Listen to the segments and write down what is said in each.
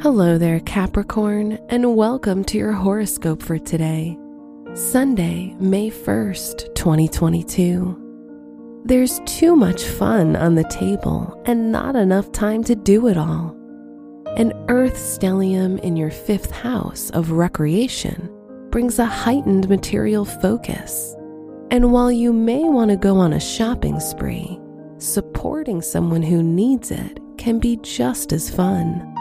Hello there, Capricorn, and welcome to your horoscope for today, Sunday, May 1st, 2022. There's too much fun on the table and not enough time to do it all. An Earth stellium in your fifth house of recreation brings a heightened material focus. And while you may want to go on a shopping spree, supporting someone who needs it can be just as fun.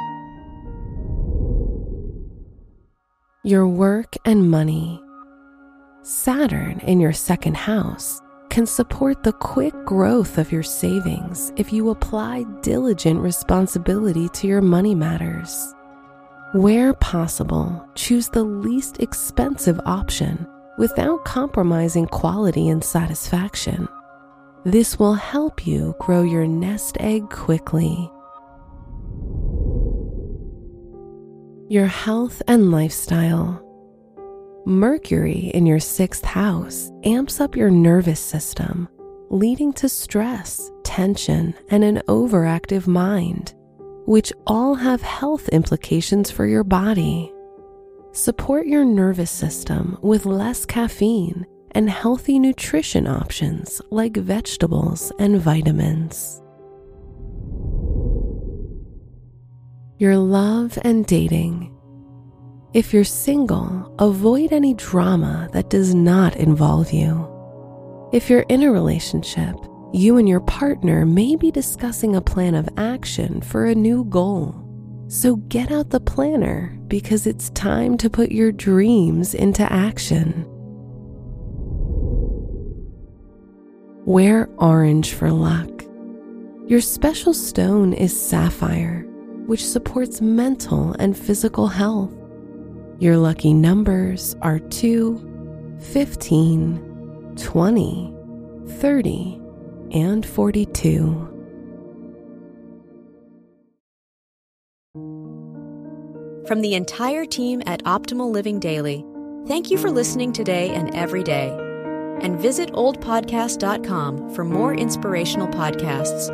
Your work and money. Saturn in your second house can support the quick growth of your savings if you apply diligent responsibility to your money matters. Where possible, choose the least expensive option without compromising quality and satisfaction. This will help you grow your nest egg quickly your health and lifestyle. Mercury in your sixth house amps up your nervous system, leading to stress, tension, and an overactive mind, which all have health implications for your body. Support your nervous system with less caffeine and healthy nutrition options like vegetables and vitamins. Your love and dating. If you're single, avoid any drama that does not involve you. If you're in a relationship, you and your partner may be discussing a plan of action for a new goal. So get out the planner because it's time to put your dreams into action. Wear orange for luck. Your special stone is sapphire which supports mental and physical health. Your lucky numbers are 2, 15, 20, 30, and 42. From the entire team at Optimal Living Daily, thank you for listening today and every day. And visit oldpodcast.com for more inspirational podcasts.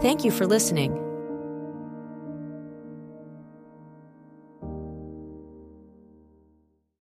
Thank you for listening.